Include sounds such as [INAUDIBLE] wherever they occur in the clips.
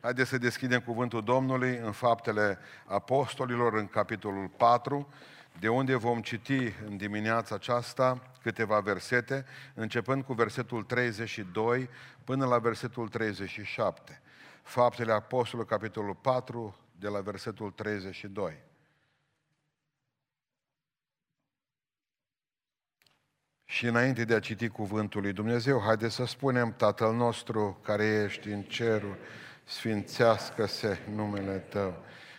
Haideți să deschidem cuvântul Domnului în faptele apostolilor, în capitolul 4, de unde vom citi în dimineața aceasta câteva versete, începând cu versetul 32 până la versetul 37. Faptele apostolilor, capitolul 4, de la versetul 32. Și înainte de a citi cuvântul lui Dumnezeu, haideți să spunem, Tatăl nostru care ești în cerul, sfințească-se numele Tău,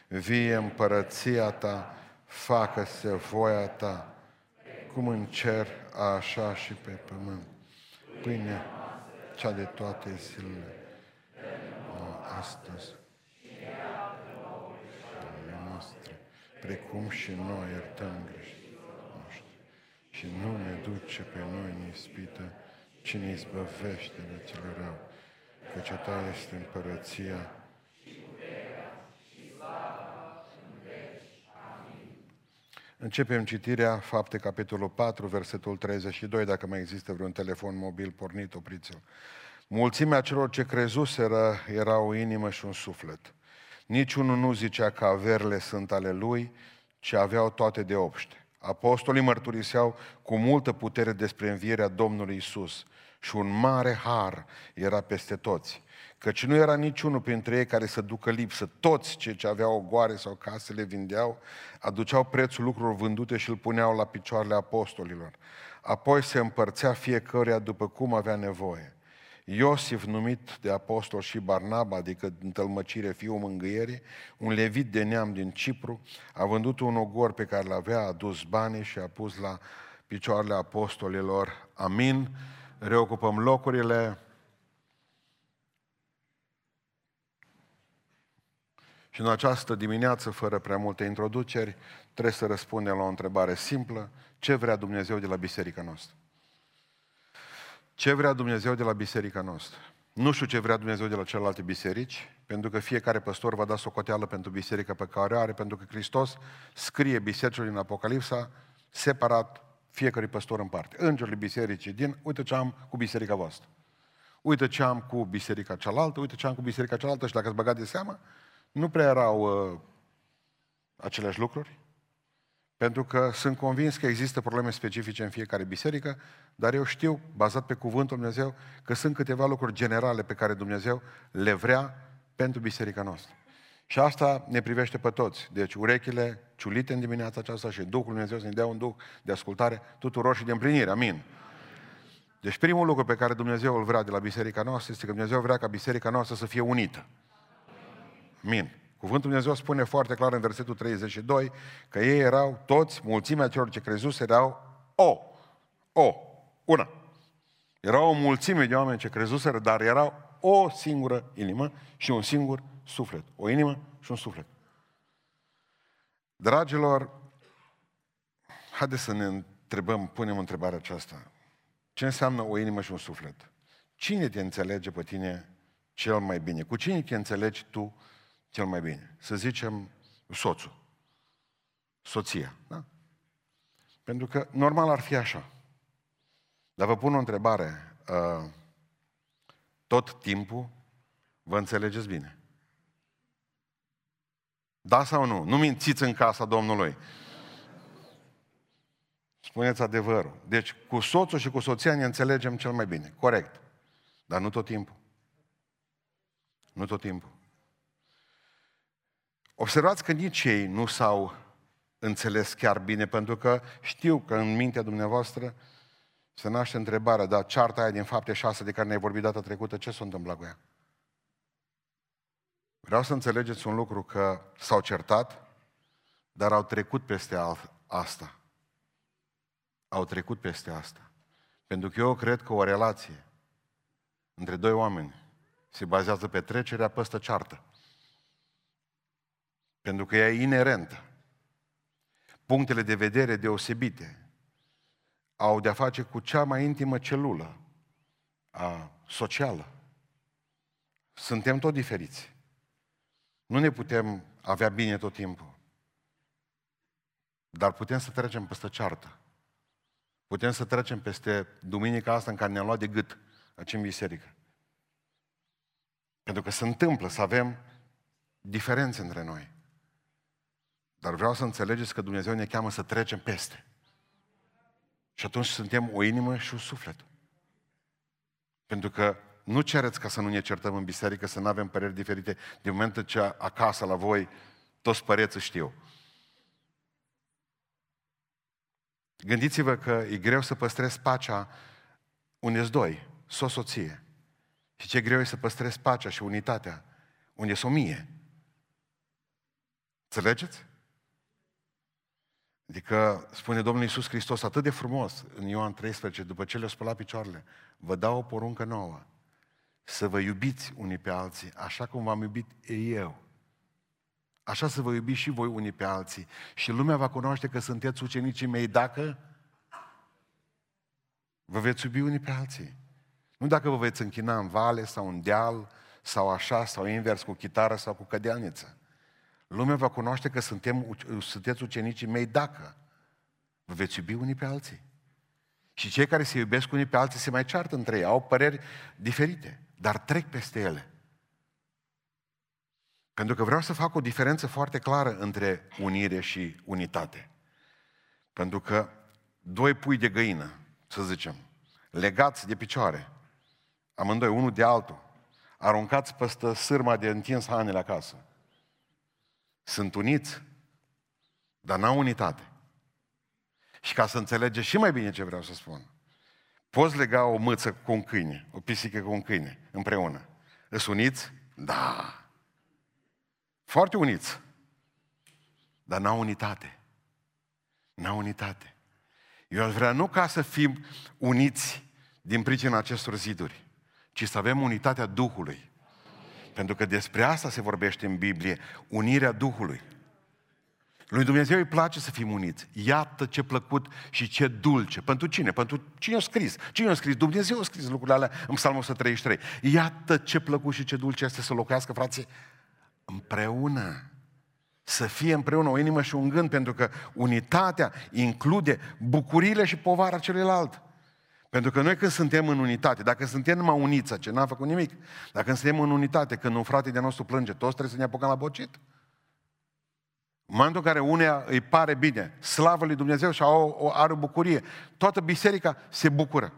vie împărăția Ta, facă-se voia Ta, cum în cer, așa și pe pământ. Pâine, cea de toate zilele, astăzi, noastre, precum și noi iertăm greșit și nu ne duce pe noi în ispită, ci ne izbăvește de cele rău. Căci a ta este împărăția Începem citirea, fapte, capitolul 4, versetul 32, dacă mai există vreun telefon mobil pornit, opriți-l. Mulțimea celor ce crezuseră era o inimă și un suflet. Niciunul nu zicea că averile sunt ale lui, ci aveau toate de obște. Apostolii mărturiseau cu multă putere despre învierea Domnului Isus și un mare har era peste toți. Căci nu era niciunul printre ei care să ducă lipsă. Toți cei ce aveau ogoare sau case le vindeau, aduceau prețul lucrurilor vândute și îl puneau la picioarele apostolilor. Apoi se împărțea fiecăruia după cum avea nevoie. Iosif, numit de apostol și Barnaba, adică în tălmăcire fiul mângâierii, un levit de neam din Cipru, a vândut un ogor pe care l-avea, a dus banii și a pus la picioarele apostolilor. Amin. Reocupăm locurile. Și în această dimineață, fără prea multe introduceri, trebuie să răspundem la o întrebare simplă. Ce vrea Dumnezeu de la biserica noastră? Ce vrea Dumnezeu de la biserica noastră? Nu știu ce vrea Dumnezeu de la celelalte biserici, pentru că fiecare păstor va da socoteală pentru biserica pe care o are, pentru că Hristos scrie bisericile în Apocalipsa separat fiecare păstor în parte. Îngerii bisericii din, uite ce am cu biserica voastră. Uite ce am cu biserica cealaltă, uite ce am cu biserica cealaltă și dacă ați băgat de seamă, nu prea erau uh, aceleași lucruri. Pentru că sunt convins că există probleme specifice în fiecare biserică, dar eu știu, bazat pe cuvântul Dumnezeu, că sunt câteva lucruri generale pe care Dumnezeu le vrea pentru biserica noastră. Și asta ne privește pe toți. Deci urechile ciulite în dimineața aceasta și Duhul Dumnezeu să ne dea un Duh de ascultare tuturor și de împlinire. Amin. Deci primul lucru pe care Dumnezeu îl vrea de la biserica noastră este că Dumnezeu vrea ca biserica noastră să fie unită. Amin. Cuvântul Dumnezeu spune foarte clar în versetul 32 că ei erau toți, mulțimea celor ce crezus erau o, o, una. Era o mulțime de oameni ce crezuseră, dar erau o singură inimă și un singur suflet. O inimă și un suflet. Dragilor, haideți să ne întrebăm, punem întrebarea aceasta. Ce înseamnă o inimă și un suflet? Cine te înțelege pe tine cel mai bine? Cu cine te înțelegi tu cel mai bine? Să zicem soțul, soția, da? Pentru că normal ar fi așa. Dar vă pun o întrebare. Uh, tot timpul vă înțelegeți bine? Da sau nu? Nu mințiți în casa Domnului. Spuneți adevărul. Deci cu soțul și cu soția ne înțelegem cel mai bine. Corect. Dar nu tot timpul. Nu tot timpul. Observați că nici ei nu s-au înțeles chiar bine, pentru că știu că în mintea dumneavoastră se naște întrebarea, dar cearta aia din fapte șase de care ne-ai vorbit data trecută, ce s-a întâmplat cu ea? Vreau să înțelegeți un lucru, că s-au certat, dar au trecut peste asta. Au trecut peste asta. Pentru că eu cred că o relație între doi oameni se bazează pe trecerea peste ceartă. Pentru că ea e inerentă. Punctele de vedere deosebite au de-a face cu cea mai intimă celulă a socială. Suntem tot diferiți. Nu ne putem avea bine tot timpul. Dar putem să trecem peste ceartă. Putem să trecem peste duminica asta în care ne-am luat de gât aici în biserică. Pentru că se întâmplă să avem diferențe între noi. Dar vreau să înțelegeți că Dumnezeu ne cheamă să trecem peste. Și atunci suntem o inimă și un suflet. Pentru că nu cereți ca să nu ne certăm în biserică, să nu avem păreri diferite, din momentul ce acasă la voi toți păreți știu. Gândiți-vă că e greu să păstrezi pacea unde doi, s-o soție. Și ce greu e să păstrezi pacea și unitatea unde s-o mie. Înțelegeți? Adică spune Domnul Iisus Hristos atât de frumos în Ioan 13, după ce le-a spălat picioarele, vă dau o poruncă nouă, să vă iubiți unii pe alții, așa cum v-am iubit eu. Așa să vă iubiți și voi unii pe alții. Și lumea va cunoaște că sunteți ucenicii mei dacă vă veți iubi unii pe alții. Nu dacă vă veți închina în vale sau în deal sau așa sau invers cu chitară sau cu cădeaniță. Lumea va cunoaște că suntem, sunteți ucenicii mei dacă vă veți iubi unii pe alții. Și cei care se iubesc unii pe alții se mai ceartă între ei, au păreri diferite, dar trec peste ele. Pentru că vreau să fac o diferență foarte clară între unire și unitate. Pentru că doi pui de găină, să zicem, legați de picioare, amândoi, unul de altul, aruncați peste sârma de întins hanele acasă. Sunt uniți, dar n-au unitate. Și ca să înțelegeți și mai bine ce vreau să spun, poți lega o mâță cu un câine, o pisică cu un câine, împreună. Îs uniți? Da. Foarte uniți. Dar n-au unitate. N-au unitate. Eu aș vrea nu ca să fim uniți din pricina acestor ziduri, ci să avem unitatea Duhului. Pentru că despre asta se vorbește în Biblie, unirea Duhului. Lui Dumnezeu îi place să fim uniți. Iată ce plăcut și ce dulce. Pentru cine? Pentru cine a scris? Cine a scris? Dumnezeu a scris lucrurile alea în Psalmul 133. Iată ce plăcut și ce dulce este să locuiască, frații, împreună. Să fie împreună o inimă și un gând, pentru că unitatea include bucurile și povara celuilalt. Pentru că noi când suntem în unitate, dacă suntem numai uniță, ce n-am făcut nimic, dacă suntem în unitate, când un frate de nostru plânge, toți trebuie să ne apucăm la bocit. În momentul în care unea îi pare bine, slavă lui Dumnezeu și au, o, are o bucurie, toată biserica se bucură.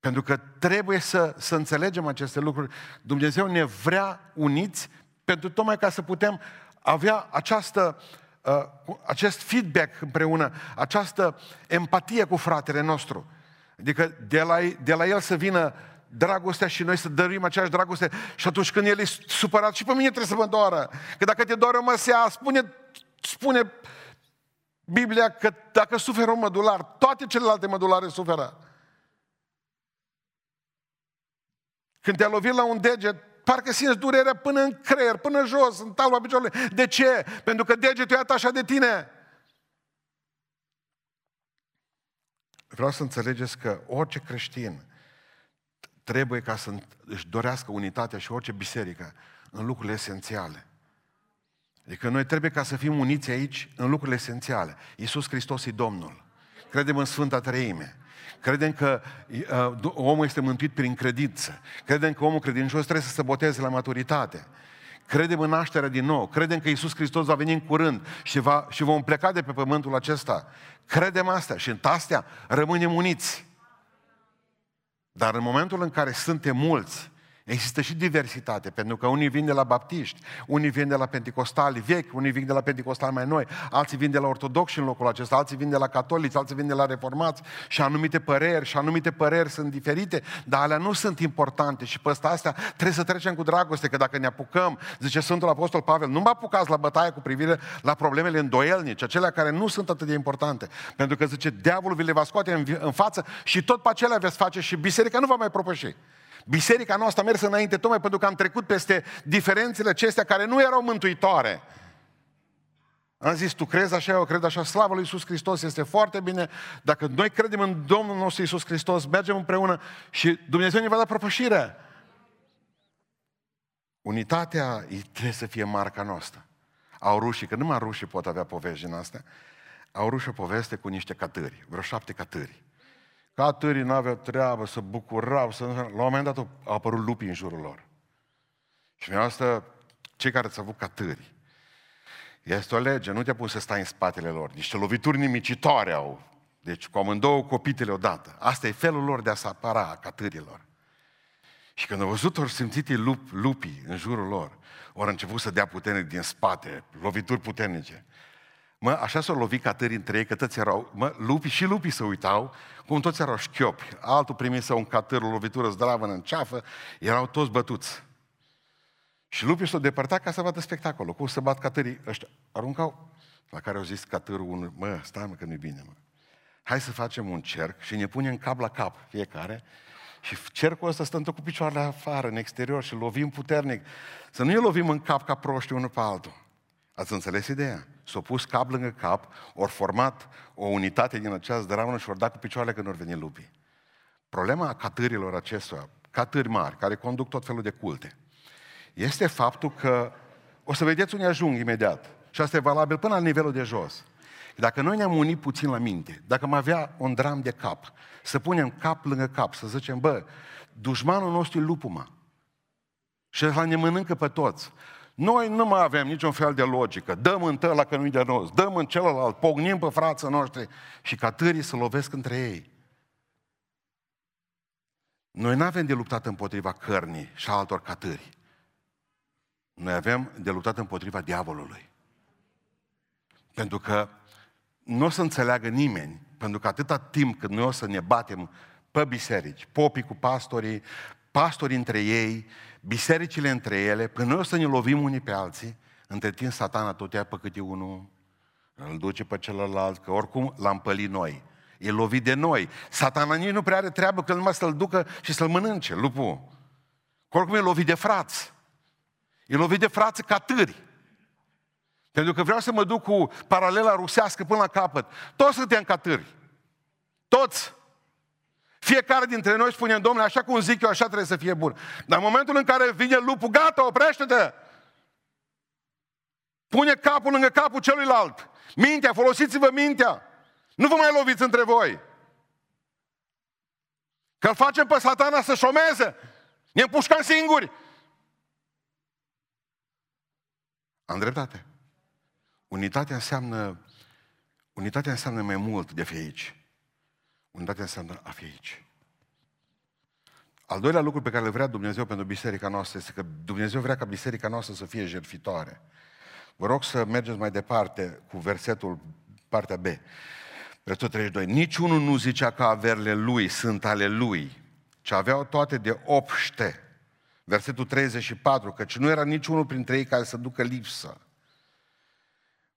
Pentru că trebuie să, să înțelegem aceste lucruri. Dumnezeu ne vrea uniți pentru tocmai ca să putem avea această, uh, acest feedback împreună, această empatie cu fratele nostru. Adică de la, de la el să vină dragostea și noi să dăruim aceeași dragoste și atunci când el e supărat și pe mine trebuie să mă doară. Că dacă te doare măsea, spune, spune Biblia că dacă suferă un mădular, toate celelalte mădulare suferă. Când te-a lovit la un deget, parcă simți durerea până în creier, până jos, în talba picioarele. De ce? Pentru că degetul e atașat de tine. Vreau să înțelegeți că orice creștin trebuie ca să își dorească unitatea și orice biserică în lucrurile esențiale. Adică noi trebuie ca să fim uniți aici în lucrurile esențiale. Iisus Hristos e Domnul. Credem în Sfânta Treime. Credem că uh, omul este mântuit prin credință. Credem că omul credincios trebuie să se boteze la maturitate. Credem în nașterea din nou. Credem că Iisus Hristos va veni în curând și, va, și vom pleca de pe pământul acesta. Credem asta și în astea rămânem uniți. Dar în momentul în care suntem mulți, Există și diversitate, pentru că unii vin de la baptiști, unii vin de la pentecostali vechi, unii vin de la pentecostali mai noi, alții vin de la ortodoxi în locul acesta, alții vin de la catolici, alții vin de la reformați și anumite păreri și anumite păreri sunt diferite, dar alea nu sunt importante și pe astea trebuie să trecem cu dragoste, că dacă ne apucăm, zice Sfântul Apostol Pavel, nu mă apucați la bătaie cu privire la problemele îndoielnice, acelea care nu sunt atât de importante, pentru că zice, diavolul vi le va scoate în, în față și tot pe acelea veți face și biserica nu va mai propăși. Biserica noastră a mers înainte tocmai pentru că am trecut peste diferențele acestea care nu erau mântuitoare. Am zis, tu crezi așa, eu cred așa, slavă lui Iisus Hristos, este foarte bine. Dacă noi credem în Domnul nostru Iisus Hristos, mergem împreună și Dumnezeu ne va da propășire. Unitatea trebuie să fie marca noastră. Au rușii, că numai rușii pot avea povești din astea, au rușii o poveste cu niște catări, vreo șapte catări Catârii n-aveau treabă, să bucurau, să... La un moment dat au apărut lupi în jurul lor. Și mi asta, cei care ți-au avut catâri, este o lege, nu te pus să stai în spatele lor. Niște lovituri nimicitoare au. Deci cu amândouă copitele odată. Asta e felul lor de a se apara a catârilor. Și când au văzut, ori simțit lup, lupii în jurul lor, ori început să dea puternic din spate, lovituri puternice. Mă, așa s-au lovit catării între ei, că toți erau, mă, lupii și lupii se uitau, cum toți erau șchiopi. Altul primise un catăr, o lovitură zdravă în ceafă, erau toți bătuți. Și lupii s-au depărtat ca să vadă spectacolul. Cum să bat catării ăștia. Aruncau. La care au zis catărul unul, mă, stai mă că nu-i bine, mă. Hai să facem un cerc și ne punem cap la cap fiecare și cercul ăsta stăm cu picioarele afară, în exterior și lovim puternic. Să nu ne lovim în cap ca proști unul pe altul. Ați înțeles ideea? S-au pus cap lângă cap, ori format o unitate din această dramă și ori dat cu picioarele când ori veni lupii. Problema catârilor acestora, catâri mari, care conduc tot felul de culte, este faptul că o să vedeți unde ajung imediat. Și asta e valabil până la nivelul de jos. Dacă noi ne-am unit puțin la minte, dacă am avea un dram de cap, să punem cap lângă cap, să zicem, bă, dușmanul nostru e lupul, mă. Și ăla ne mănâncă pe toți. Noi nu mai avem niciun fel de logică. Dăm în la că nu de nos, dăm în celălalt, pognim pe frații noștri și ca târii să lovesc între ei. Noi nu avem de luptat împotriva cărnii și altor catâri. Noi avem de luptat împotriva diavolului. Pentru că nu o să înțeleagă nimeni, pentru că atâta timp cât noi o să ne batem pe biserici, popii cu pastorii, pastorii între ei, bisericile între ele, până noi o să ne lovim unii pe alții, între timp satana tot ia pe câte unul, îl duce pe celălalt, că oricum l-am pălit noi. E lovit de noi. Satana nici nu prea are treabă că numai să-l ducă și să-l mănânce, lupul. Că oricum e lovit de frați. E lovit de frați ca târi. Pentru că vreau să mă duc cu paralela rusească până la capăt. Toți suntem ca târi. Toți. Fiecare dintre noi spune, domnule, așa cum zic eu, așa trebuie să fie bun. Dar în momentul în care vine lupul, gata, oprește-te! Pune capul lângă capul celuilalt. Mintea, folosiți-vă mintea. Nu vă mai loviți între voi. Că îl facem pe satana să șomeze. Ne împușcăm singuri. Am dreptate. Unitatea înseamnă, unitatea înseamnă mai mult de a fi aici. Unitatea înseamnă a fi aici. Al doilea lucru pe care îl vrea Dumnezeu pentru biserica noastră este că Dumnezeu vrea ca biserica noastră să fie jertfitoare. Vă rog să mergeți mai departe cu versetul, partea B. Versetul 32. Niciunul nu zicea că averile lui sunt ale lui, ci aveau toate de obște. Versetul 34. Căci nu era niciunul printre ei care să ducă lipsă.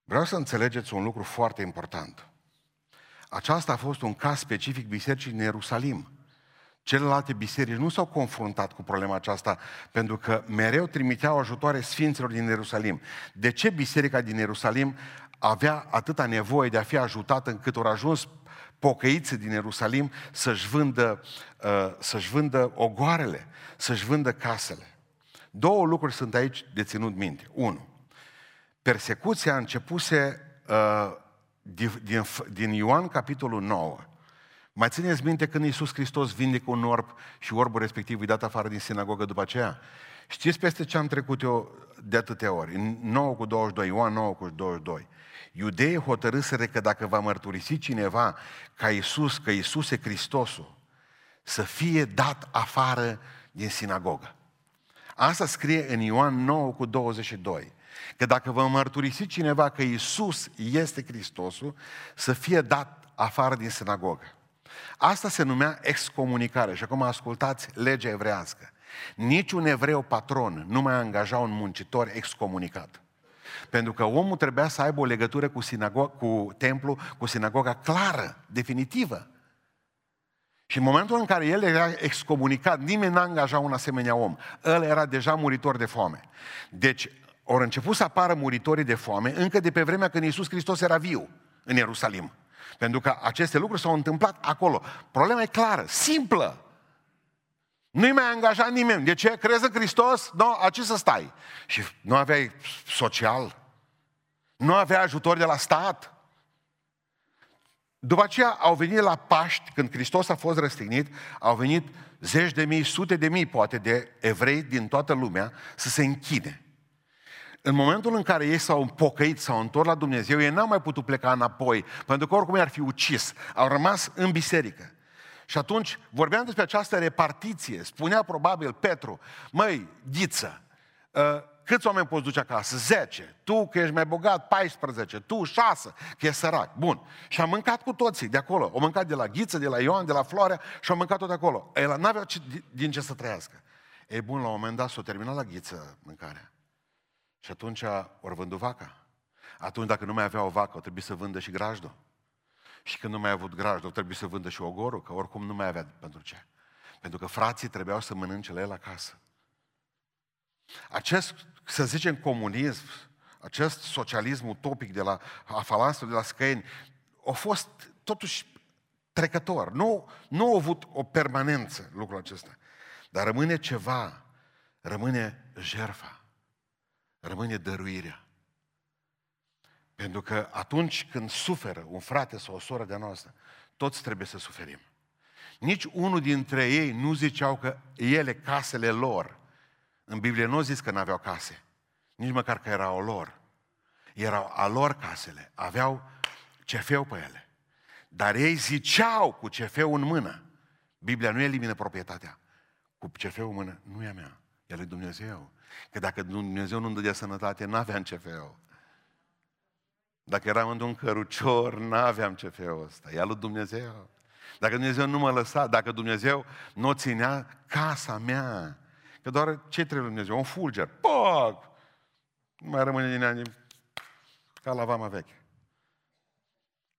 Vreau să înțelegeți un lucru foarte important. Aceasta a fost un caz specific bisericii în Ierusalim. Celelalte biserici nu s-au confruntat cu problema aceasta pentru că mereu trimiteau ajutoare sfinților din Ierusalim. De ce biserica din Ierusalim avea atâta nevoie de a fi ajutată încât au ajuns pocăiți din Ierusalim să-și vândă, uh, să-și vândă ogoarele, să-și vândă casele? Două lucruri sunt aici de ținut minte. Unu, persecuția începuse uh, din, din Ioan capitolul 9. Mai țineți minte când Iisus Hristos vindecă un orb și orbul respectiv îi dat afară din sinagogă după aceea? Știți peste ce am trecut eu de atâtea ori? În 9 cu 22, Ioan 9 cu 22. Iudeii hotărâsere că dacă va mărturisi cineva ca Iisus, că Iisus e Hristosul, să fie dat afară din sinagogă. Asta scrie în Ioan 9 cu 22. Că dacă vă mărturisi cineva că Isus este Hristosul, să fie dat afară din sinagogă. Asta se numea excomunicare. Și acum ascultați legea evrească. Niciun evreu patron nu mai angaja un muncitor excomunicat. Pentru că omul trebuia să aibă o legătură cu, sinagog- cu templu, cu sinagoga clară, definitivă. Și în momentul în care el era excomunicat, nimeni n-a angajat un asemenea om. El era deja muritor de foame. Deci au început să apară muritorii de foame încă de pe vremea când Iisus Hristos era viu în Ierusalim. Pentru că aceste lucruri s-au întâmplat acolo. Problema e clară, simplă. Nu-i mai angajat nimeni. De ce? Crezi în Hristos? Nu, no, a ce să stai? Și nu aveai social? Nu avea ajutor de la stat? După aceea au venit la Paști, când Hristos a fost răstignit, au venit zeci de mii, sute de mii, poate, de evrei din toată lumea să se închide. În momentul în care ei s-au pocăit, s-au întors la Dumnezeu, ei n-au mai putut pleca înapoi, pentru că oricum i-ar fi ucis. Au rămas în biserică. Și atunci vorbeam despre această repartiție. Spunea probabil Petru, măi, ghiță, ă, câți oameni poți duce acasă? 10. Tu, că ești mai bogat, 14. Tu, 6, că e sărac. Bun. Și am mâncat cu toții de acolo. Au mâncat de la Ghiță, de la Ioan, de la Floarea și au mâncat tot de acolo. El n-avea din ce să trăiască. E bun, la un moment dat s-a terminat la Ghiță mâncarea. Și atunci ori vândut vaca. Atunci, dacă nu mai avea o vacă, o trebuie să vândă și grajdul. Și când nu mai a avut grajdul, trebuie să vândă și ogorul, că oricum nu mai avea pentru ce. Pentru că frații trebuiau să mănânce la el acasă. Acest, să zicem, comunism, acest socialism utopic de la Afalastul, de la Scăini, a fost totuși trecător. Nu, nu a avut o permanență lucrul acesta. Dar rămâne ceva, rămâne jerfa, rămâne dăruirea. Pentru că atunci când suferă un frate sau o soră de noastră, toți trebuie să suferim. Nici unul dintre ei nu ziceau că ele, casele lor, în Biblie nu zis că nu aveau case, nici măcar că erau lor. Erau a lor casele, aveau cefeu pe ele. Dar ei ziceau cu cefeu în mână. Biblia nu elimină proprietatea. Cu cefeu în mână, nu e a mea, e lui Dumnezeu. Că dacă Dumnezeu nu-mi dădea sănătate, n-aveam cefeu. Dacă eram într-un cărucior, n-aveam cefeu ăsta. E al lui Dumnezeu. Dacă Dumnezeu nu mă lăsa, dacă Dumnezeu nu o ținea casa mea, Că doar ce trebuie Dumnezeu? Un fulger. Pac! Nu mai rămâne din ani ca la vama veche.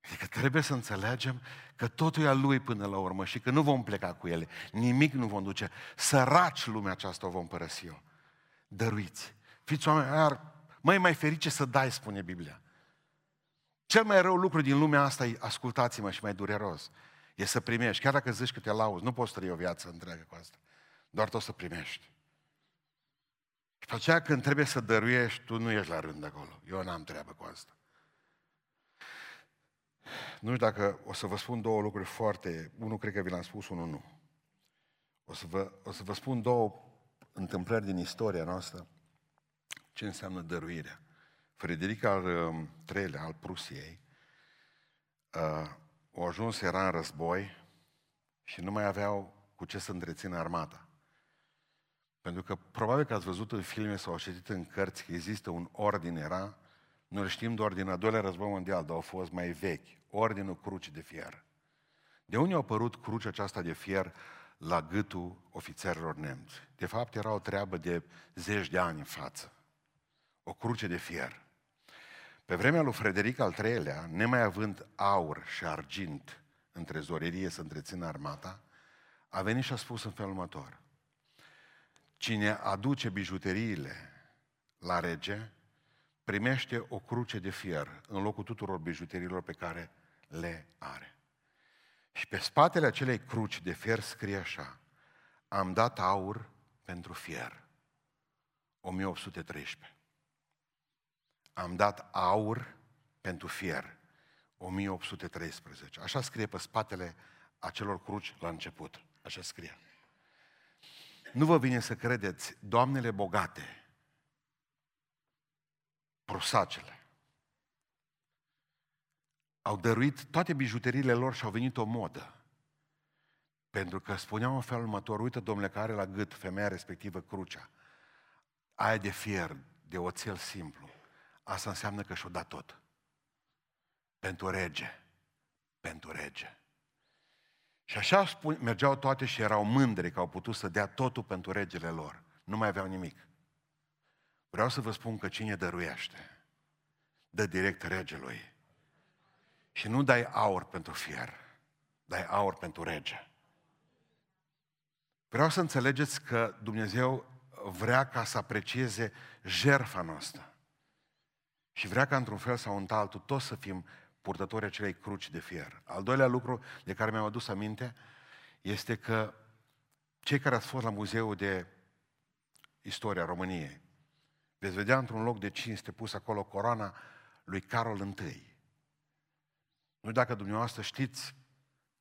Adică trebuie să înțelegem că totul e al Lui până la urmă și că nu vom pleca cu ele. Nimic nu vom duce. Săraci lumea aceasta o vom părăsi eu. Dăruiți. Fiți oameni, ar, măi, mai ferice să dai, spune Biblia. Cel mai rău lucru din lumea asta e, ascultați-mă și mai dureros, e să primești. Chiar dacă zici că te lauzi, nu poți trăi o viață întreagă cu asta. Doar tu o să primești. Și pe aceea când trebuie să dăruiești, tu nu ești la rând acolo. Eu n-am treabă cu asta. Nu știu dacă o să vă spun două lucruri foarte... Unul cred că vi l-am spus, unul nu. O să vă, o să vă spun două întâmplări din istoria noastră ce înseamnă dăruirea. Frederic al um, III al Prusiei uh, au ajuns, era în război și nu mai aveau cu ce să întrețină armata. Pentru că probabil că ați văzut în filme sau citit în cărți că există un ordin, era, noi știm doar din al doilea război mondial, dar au fost mai vechi, ordinul cruci de fier. De unde a apărut crucea aceasta de fier la gâtul ofițerilor nemți? De fapt, era o treabă de zeci de ani în față. O cruce de fier. Pe vremea lui Frederic al III-lea, nemai având aur și argint în trezorerie să întrețină armata, a venit și a spus în felul următor. Cine aduce bijuteriile la rege, primește o cruce de fier în locul tuturor bijuteriilor pe care le are. Și pe spatele acelei cruci de fier scrie așa, am dat aur pentru fier. 1813. Am dat aur pentru fier. 1813. Așa scrie pe spatele acelor cruci la început. Așa scrie. Nu vă vine să credeți, doamnele bogate, prosacele, au dăruit toate bijuteriile lor și au venit o modă. Pentru că spuneau în felul următor, uite, domnule, care are la gât femeia respectivă crucea, aia de fier, de oțel simplu, asta înseamnă că și-o dat tot. Pentru rege. Pentru rege. Și așa spun, mergeau toate și erau mândri că au putut să dea totul pentru regele lor. Nu mai aveau nimic. Vreau să vă spun că cine dăruiește, dă direct regelui. Și nu dai aur pentru fier, dai aur pentru rege. Vreau să înțelegeți că Dumnezeu vrea ca să aprecieze jerfa noastră. Și vrea ca într-un fel sau într-altul toți să fim purtătorii acelei cruci de fier. Al doilea lucru de care mi-am adus aminte este că cei care ați fost la Muzeul de Istoria României, veți vedea într-un loc de cinste pus acolo coroana lui Carol I. Nu dacă dumneavoastră știți,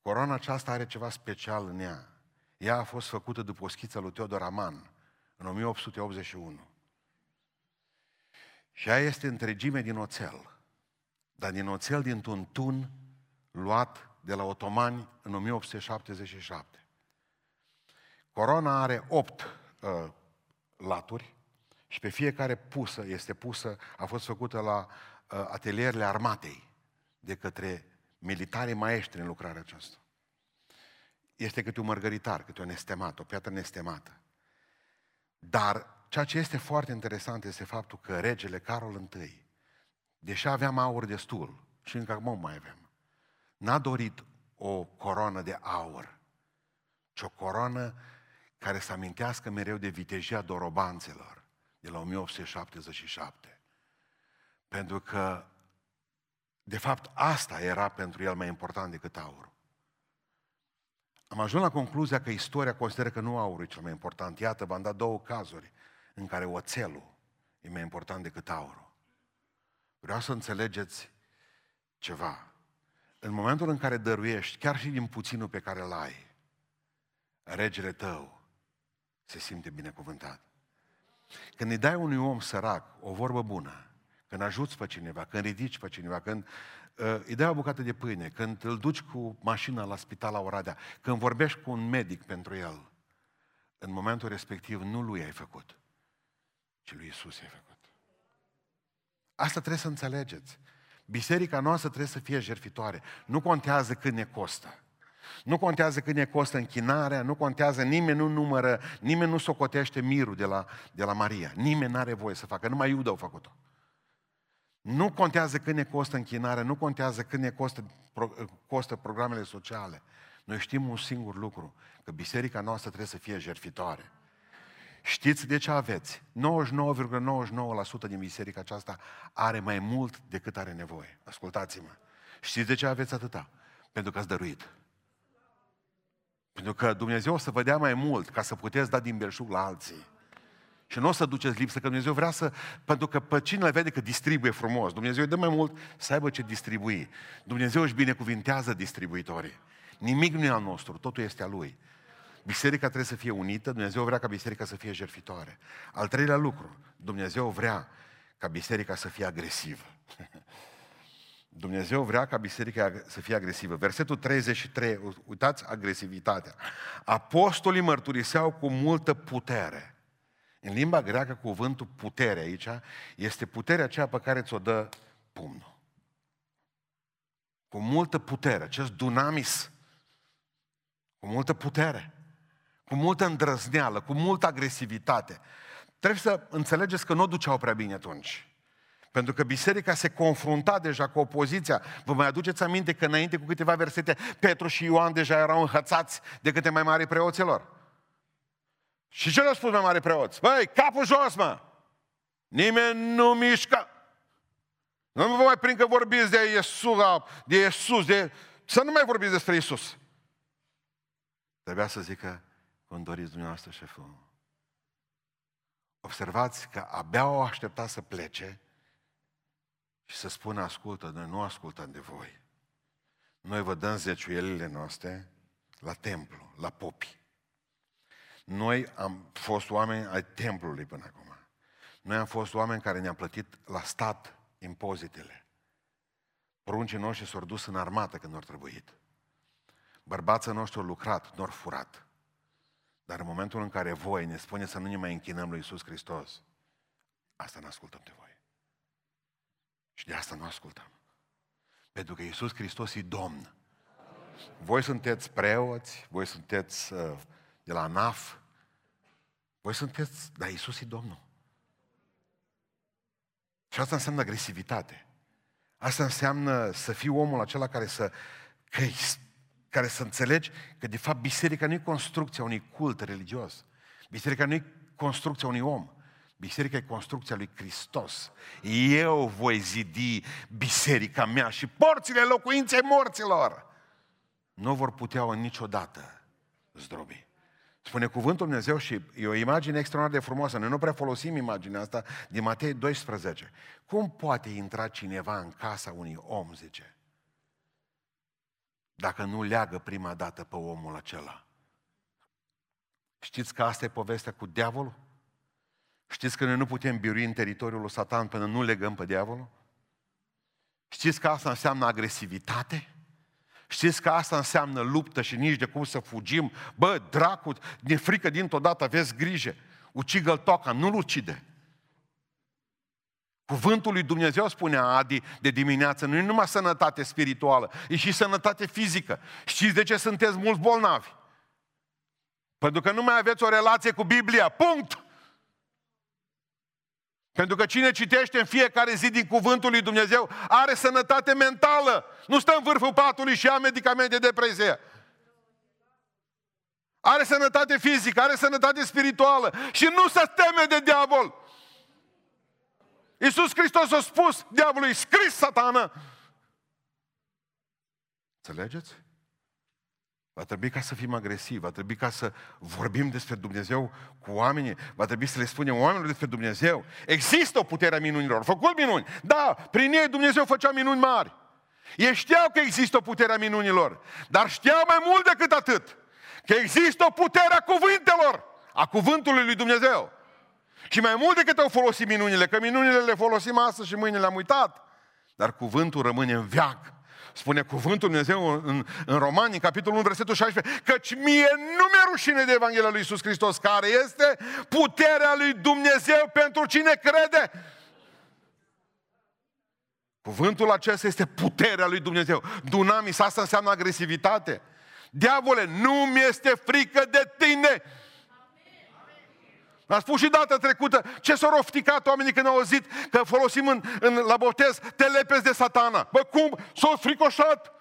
corona aceasta are ceva special în ea. Ea a fost făcută după o schiță lui Teodor Aman, în 1881. Și ea este întregime din oțel, dar din oțel dintr-un tun luat de la otomani în 1877. Corona are opt uh, laturi și pe fiecare pusă, este pusă, a fost făcută la uh, atelierele armatei de către militari maestri în lucrarea aceasta. Este câte un mărgăritar, câte o nestemată, o piatră nestemată. Dar ceea ce este foarte interesant este faptul că regele Carol I, deși aveam aur destul, și încă acum mai avem, n-a dorit o coroană de aur, ci o coroană care să amintească mereu de vitejia dorobanțelor de la 1877. Pentru că, de fapt, asta era pentru el mai important decât aurul. Am ajuns la concluzia că istoria consideră că nu aurul e cel mai important. Iată, v-am dat două cazuri în care oțelul e mai important decât aurul. Vreau să înțelegeți ceva. În momentul în care dăruiești, chiar și din puținul pe care îl ai, regele tău se simte binecuvântat. Când îi dai unui om sărac o vorbă bună, când ajuți pe cineva, când ridici pe cineva, când uh, îi dai o bucată de pâine, când îl duci cu mașina la spital la Oradea, când vorbești cu un medic pentru el, în momentul respectiv nu lui ai făcut, ci lui Isus ai făcut. Asta trebuie să înțelegeți. Biserica noastră trebuie să fie jertfitoare. Nu contează cât ne costă. Nu contează cât ne costă închinarea, nu contează, nimeni nu numără, nimeni nu socotește mirul de la, de la Maria. Nimeni nu are voie să facă, numai Iuda au făcut-o. Nu contează cât ne costă închinarea, nu contează cât ne costă, pro, costă programele sociale. Noi știm un singur lucru, că biserica noastră trebuie să fie jertfitoare. Știți de ce aveți? 99,99% din biserica aceasta are mai mult decât are nevoie. Ascultați-mă. Știți de ce aveți atâta? Pentru că ați dăruit. Pentru că Dumnezeu o să vă dea mai mult ca să puteți da din belșug la alții. Și nu o să duceți lipsă, că Dumnezeu vrea să... Pentru că pe cine le vede că distribuie frumos, Dumnezeu îi dă mai mult să aibă ce distribui. Dumnezeu își binecuvintează distribuitorii. Nimic nu e al nostru, totul este al Lui. Biserica trebuie să fie unită, Dumnezeu vrea ca biserica să fie jertfitoare. Al treilea lucru, Dumnezeu vrea ca biserica să fie agresivă. [LAUGHS] Dumnezeu vrea ca biserica să fie agresivă. Versetul 33, uitați agresivitatea. Apostolii mărturiseau cu multă putere. În limba greacă, cuvântul putere aici este puterea aceea pe care ți-o dă pumnul. Cu multă putere, acest dunamis, cu multă putere, cu multă îndrăzneală, cu multă agresivitate. Trebuie să înțelegeți că nu o duceau prea bine atunci. Pentru că biserica se confrunta deja cu opoziția. Vă mai aduceți aminte că înainte cu câteva versete, Petru și Ioan deja erau înhățați de câte mai mari preoților. Și ce le-au spus mai mari preoți? Băi, capul jos, mă! Nimeni nu mișcă! Nu vă mai prind că vorbiți de Iisus, de Iisus, de... Să nu mai vorbiți despre Iisus. Trebuia să zică, când doriți dumneavoastră, șeful. Observați că abia o aștepta să plece și să spună, ascultă, noi nu ascultăm de voi. Noi vă dăm zeciuielile noastre la templu, la popi. Noi am fost oameni ai templului până acum. Noi am fost oameni care ne-am plătit la stat impozitele. Pruncii noștri s-au dus în armată când au trebuit. Bărbații noștri au lucrat, nu au furat. Dar în momentul în care voi ne spuneți să nu ne mai închinăm lui Iisus Hristos, asta ne ascultăm de voi. Și de asta nu ascultăm. Pentru că Iisus Hristos e Domn. Voi sunteți preoți, voi sunteți uh, de la ANAF, voi sunteți, dar Iisus e Domnul. Și asta înseamnă agresivitate. Asta înseamnă să fii omul acela care să, că, care să înțelegi că de fapt biserica nu e construcția unui cult religios. Biserica nu e construcția unui om. Biserica e construcția lui Hristos. Eu voi zidi biserica mea și porțile locuinței morților nu vor putea niciodată zdrobi. Spune cuvântul Dumnezeu și e o imagine extraordinar de frumoasă. Noi nu prea folosim imaginea asta din Matei 12. Cum poate intra cineva în casa unui om, zice? dacă nu leagă prima dată pe omul acela. Știți că asta e povestea cu diavolul? Știți că noi nu putem birui în teritoriul lui Satan până nu legăm pe diavolul? Știți că asta înseamnă agresivitate? Știți că asta înseamnă luptă și nici de cum să fugim? Bă, dracu, ne frică dintr-o dată, aveți grijă. Ucigă-l toca, nu-l ucide. Cuvântul lui Dumnezeu, spunea Adi de dimineață, nu e numai sănătate spirituală, e și sănătate fizică. Știți de ce sunteți mulți bolnavi? Pentru că nu mai aveți o relație cu Biblia. Punct! Pentru că cine citește în fiecare zi din cuvântul lui Dumnezeu are sănătate mentală. Nu stă în vârful patului și ia medicamente de depresie. Are sănătate fizică, are sănătate spirituală și nu se teme de diavol. Iisus Hristos a spus diavolului, scris satană. Înțelegeți? Va trebui ca să fim agresivi, va trebui ca să vorbim despre Dumnezeu cu oamenii, va trebui să le spunem oamenilor despre Dumnezeu. Există o putere a minunilor, făcut minuni. Da, prin ei Dumnezeu făcea minuni mari. Ei știau că există o putere a minunilor, dar știau mai mult decât atât, că există o putere a cuvintelor, a cuvântului lui Dumnezeu. Și mai mult decât au folosit minunile, că minunile le folosim astăzi și mâine le-am uitat, dar cuvântul rămâne în veac. Spune cuvântul Dumnezeu în, în Romani, în capitolul 1, versetul 16, căci mie nu mi-e rușine de Evanghelia lui Iisus Hristos, care este puterea lui Dumnezeu pentru cine crede. Cuvântul acesta este puterea lui Dumnezeu. Dunamis, asta înseamnă agresivitate. Diavole, nu mi este frică de tine. A spus și data trecută ce s-au ofticat oamenii când au auzit că folosim în, în, la botez te lepezi de satana. Bă, cum? S-au fricoșat.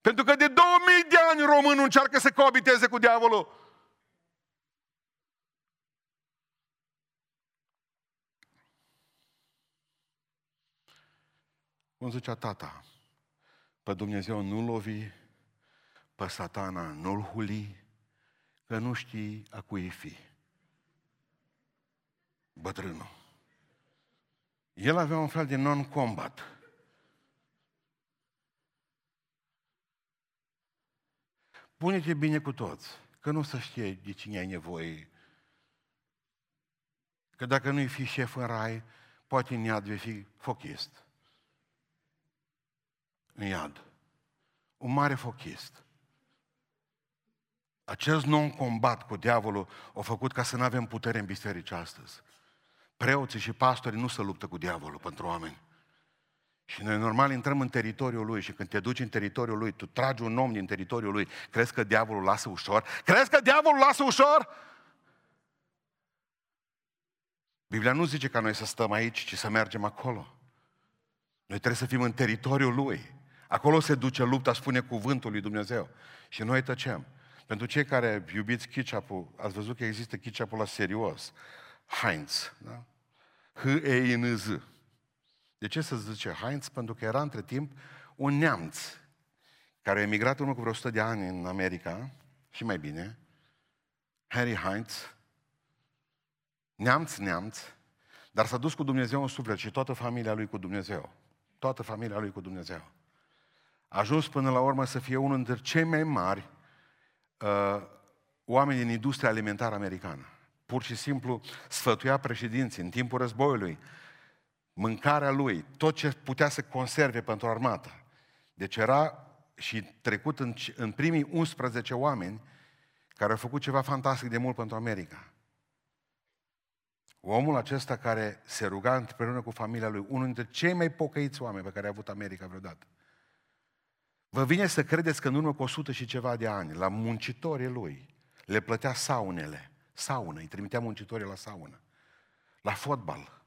Pentru că de 2000 de ani românul încearcă să coabiteze cu diavolul. Cum zicea tata, pe Dumnezeu nu lovi, pe satana nu-l huli, că nu știi a cui fi bătrânul. El avea un fel de non-combat. Pune-te bine cu toți, că nu să știe de cine ai nevoie. Că dacă nu-i fi șef în rai, poate în iad vei fi fochist. În iad. Un mare fochist. Acest non-combat cu diavolul a făcut ca să nu avem putere în biserici astăzi preoții și pastorii nu se luptă cu diavolul pentru oameni. Și noi normal intrăm în teritoriul lui și când te duci în teritoriul lui, tu tragi un om din teritoriul lui, crezi că diavolul lasă ușor? Crezi că diavolul lasă ușor? Biblia nu zice ca noi să stăm aici, ci să mergem acolo. Noi trebuie să fim în teritoriul lui. Acolo se duce lupta, spune cuvântul lui Dumnezeu. Și noi tăcem. Pentru cei care iubiți ketchup ați văzut că există ketchup la serios. Heinz. Da? H-E-I-N-Z. De ce să zice Heinz? Pentru că era între timp un neamț care a emigrat urmă cu vreo 100 de ani în America, și mai bine, Harry Heinz, neamț, neamț, dar s-a dus cu Dumnezeu în suflet și toată familia lui cu Dumnezeu. Toată familia lui cu Dumnezeu. A ajuns până la urmă să fie unul dintre cei mai mari uh, oameni din industria alimentară americană pur și simplu sfătuia președinții în timpul războiului, mâncarea lui, tot ce putea să conserve pentru armată. Deci era și trecut în, în primii 11 oameni care au făcut ceva fantastic de mult pentru America. Omul acesta care se ruga împreună cu familia lui, unul dintre cei mai pocăiți oameni pe care a avut America vreodată. Vă vine să credeți că în urmă cu 100 și ceva de ani, la muncitorii lui, le plătea saunele saună, îi trimitea muncitorii la saună, la fotbal.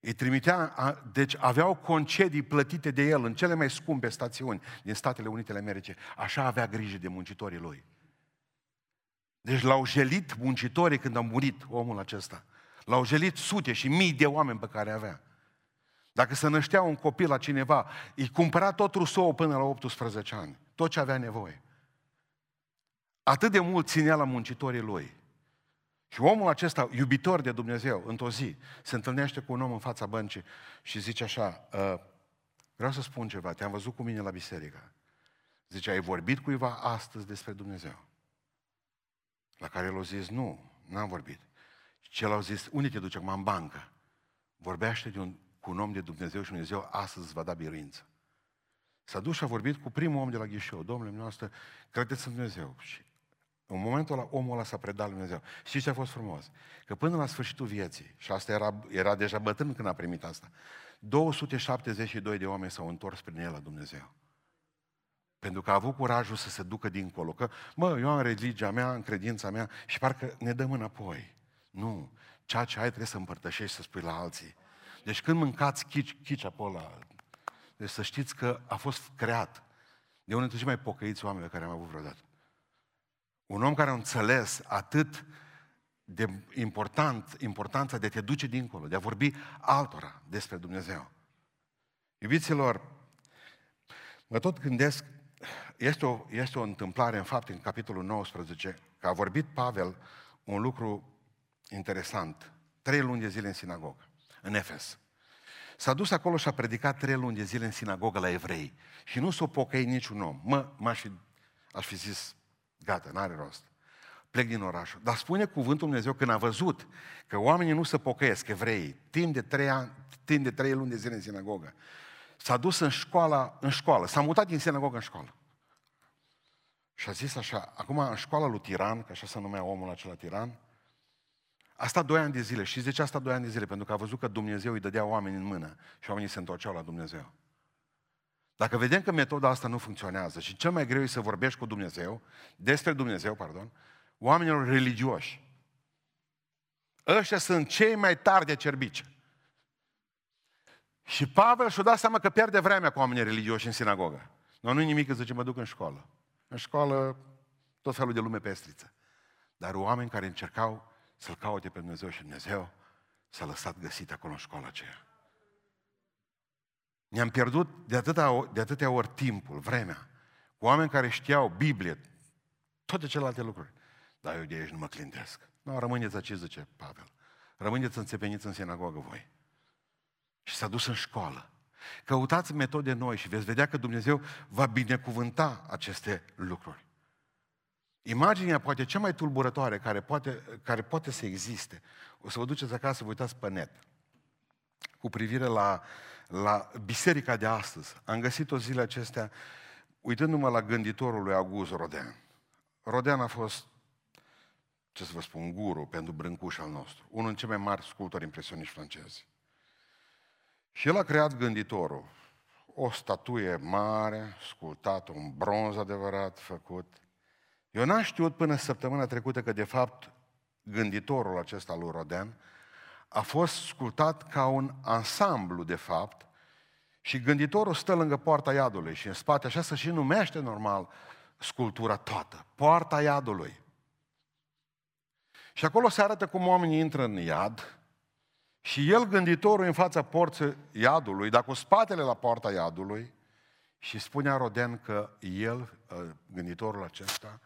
Îi trimitea, deci aveau concedii plătite de el în cele mai scumpe stațiuni din Statele Unite ale Americii. Așa avea grijă de muncitorii lui. Deci l-au jelit muncitorii când a murit omul acesta. L-au jelit sute și mii de oameni pe care avea. Dacă se năștea un copil la cineva, îi cumpăra tot rusou până la 18 ani. Tot ce avea nevoie. Atât de mult ținea la muncitorii lui. Și omul acesta, iubitor de Dumnezeu, într-o zi, se întâlnește cu un om în fața băncii și zice așa, ă, Vreau să spun ceva, te-am văzut cu mine la biserică. Zice, ai vorbit cuiva astăzi despre Dumnezeu? La care el a zis, nu, n-am vorbit. Și el a zis, unde te duci acum? În bancă. Vorbește de un, cu un om de Dumnezeu și Dumnezeu astăzi îți va da biruință. S-a dus și a vorbit cu primul om de la Ghișeu. Domnule noastră, credeți în Dumnezeu. Și în momentul ăla, omul ăla s-a predat lui Dumnezeu. Și ce a fost frumos? Că până la sfârșitul vieții, și asta era, era deja bătrân când a primit asta, 272 de oameni s-au întors prin el la Dumnezeu. Pentru că a avut curajul să se ducă dincolo. Că, mă, eu am religia mea, în credința mea și parcă ne dăm înapoi. Nu. Ceea ce ai trebuie să împărtășești, să spui la alții. Deci când mâncați chici, chici acolo, deci să știți că a fost creat de unul dintre cei mai pocăiți oameni pe care am avut vreodată. Un om care a înțeles atât de important, importanța de a te duce dincolo, de a vorbi altora despre Dumnezeu. Iubiților, mă tot gândesc, este o, este o întâmplare în fapt în capitolul 19, că a vorbit Pavel un lucru interesant. Trei luni de zile în sinagogă, în Efes. S-a dus acolo și a predicat trei luni de zile în sinagogă la evrei. Și nu s-o pocăi niciun om. Mă, m-aș fi, aș fi zis, gata, n-are rost. Plec din oraș. Dar spune cuvântul Dumnezeu când a văzut că oamenii nu se pocăiesc, evrei, timp de trei, ani, timp de trei luni de zile în sinagogă. S-a dus în școală, în școală, s-a mutat din sinagogă în școală. Și a zis așa, acum în școala lui Tiran, că așa se numea omul acela Tiran, a stat doi ani de zile. Și de ce a stat doi ani de zile? Pentru că a văzut că Dumnezeu îi dădea oameni în mână și oamenii se întorceau la Dumnezeu. Dacă vedem că metoda asta nu funcționează și cel mai greu e să vorbești cu Dumnezeu, despre Dumnezeu, pardon, oamenilor religioși. Ăștia sunt cei mai tari de cerbice. Și Pavel și-a dat seama că pierde vremea cu oamenii religioși în sinagogă. Nu, nu nimic, zice, mă duc în școală. În școală, tot felul de lume pestriță. Dar oameni care încercau să-L caute pe Dumnezeu și Dumnezeu s-a lăsat găsit acolo în școala aceea. Ne-am pierdut de atâtea, de atâtea ori timpul, vremea, cu oameni care știau Biblie, toate celelalte lucruri. Dar eu de aici nu mă clintesc. Nu, rămâneți aici, zice Pavel. Rămâneți înțepeniți în sinagogă voi. Și s-a dus în școală. Căutați metode noi și veți vedea că Dumnezeu va binecuvânta aceste lucruri. Imaginea poate cea mai tulburătoare care poate, care poate să existe, o să vă duceți acasă să vă uitați pe net, cu privire la, la biserica de astăzi. Am găsit-o zile acestea uitându-mă la gânditorul lui August Rodean. Rodean a fost, ce să vă spun, guru pentru brâncuș al nostru, unul din cei mai mari sculptori impresioniști francezi. Și el a creat gânditorul, o statuie mare, sculptată, un bronz adevărat făcut, eu n-am știut până săptămâna trecută că, de fapt, gânditorul acesta lui Roden a fost sculptat ca un ansamblu, de fapt, și gânditorul stă lângă poarta iadului și în spate, așa se și numește normal sculptura toată, poarta iadului. Și acolo se arată cum oamenii intră în iad și el, gânditorul, în fața porții iadului, dar cu spatele la poarta iadului, și spunea Roden că el, gânditorul acesta,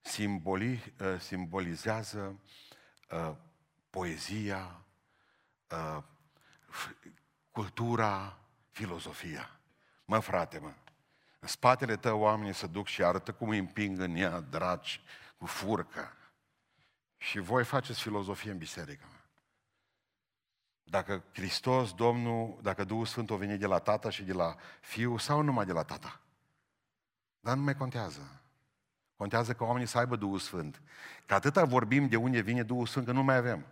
simboli, uh, simbolizează uh, poezia, uh, cultura, filozofia. Mă, frate, mă, în spatele tău oamenii se duc și arată cum îi împing în ea dragi cu furcă. Și voi faceți filozofie în biserică. Mă. Dacă Hristos, Domnul, dacă Duhul Sfânt o venit de la Tata și de la Fiul sau numai de la Tata. Dar nu mai contează. Contează că oamenii să aibă Duhul Sfânt. Că atâta vorbim de unde vine Duhul Sfânt, că nu mai avem.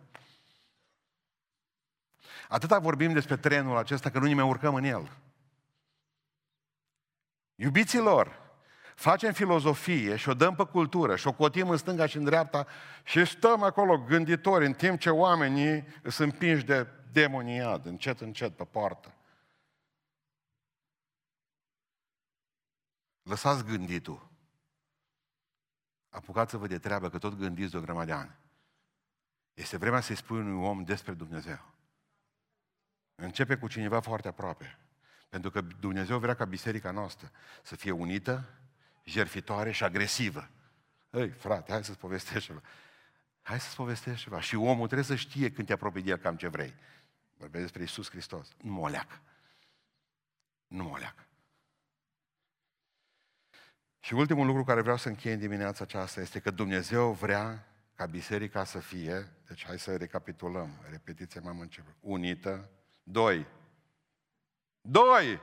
Atâta vorbim despre trenul acesta, că nu ne mai urcăm în el. Iubiților, facem filozofie și o dăm pe cultură și o cotim în stânga și în dreapta și stăm acolo gânditori în timp ce oamenii sunt împinși de demoniad, încet, încet, pe poartă. Lăsați gânditul apucați-vă de treabă, că tot gândiți de o grămadă de ani. Este vremea să-i spui unui om despre Dumnezeu. Începe cu cineva foarte aproape. Pentru că Dumnezeu vrea ca biserica noastră să fie unită, jerfitoare și agresivă. Ei, frate, hai să-ți povestești ceva. Hai să-ți povestești ceva. Și omul trebuie să știe când te apropii de el cam ce vrei. Vorbesc despre Isus Hristos. Nu mă leacă. nu mă leacă. Și ultimul lucru care vreau să închei în dimineața aceasta este că Dumnezeu vrea ca biserica să fie, deci hai să recapitulăm, repetiția m-am început, unită, doi, doi,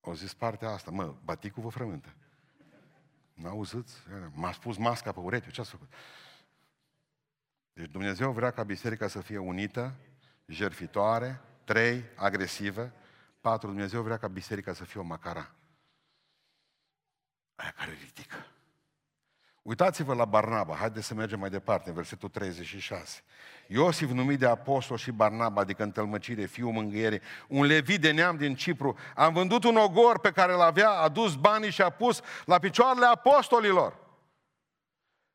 o zis partea asta, mă, baticul vă frământă. N-auziți? M-a spus masca pe ureche, ce ați făcut? Deci Dumnezeu vrea ca biserica să fie unită, jerfitoare, trei, agresivă, patru, Dumnezeu vrea ca biserica să fie o macara. Aia care ridică. Uitați-vă la Barnaba, haideți să mergem mai departe, în versetul 36. Iosif numit de apostol și Barnaba, adică întâlmăcire, fiul mângâierii, un levit de neam din Cipru, am vândut un ogor pe care l-avea, a dus banii și a pus la picioarele apostolilor.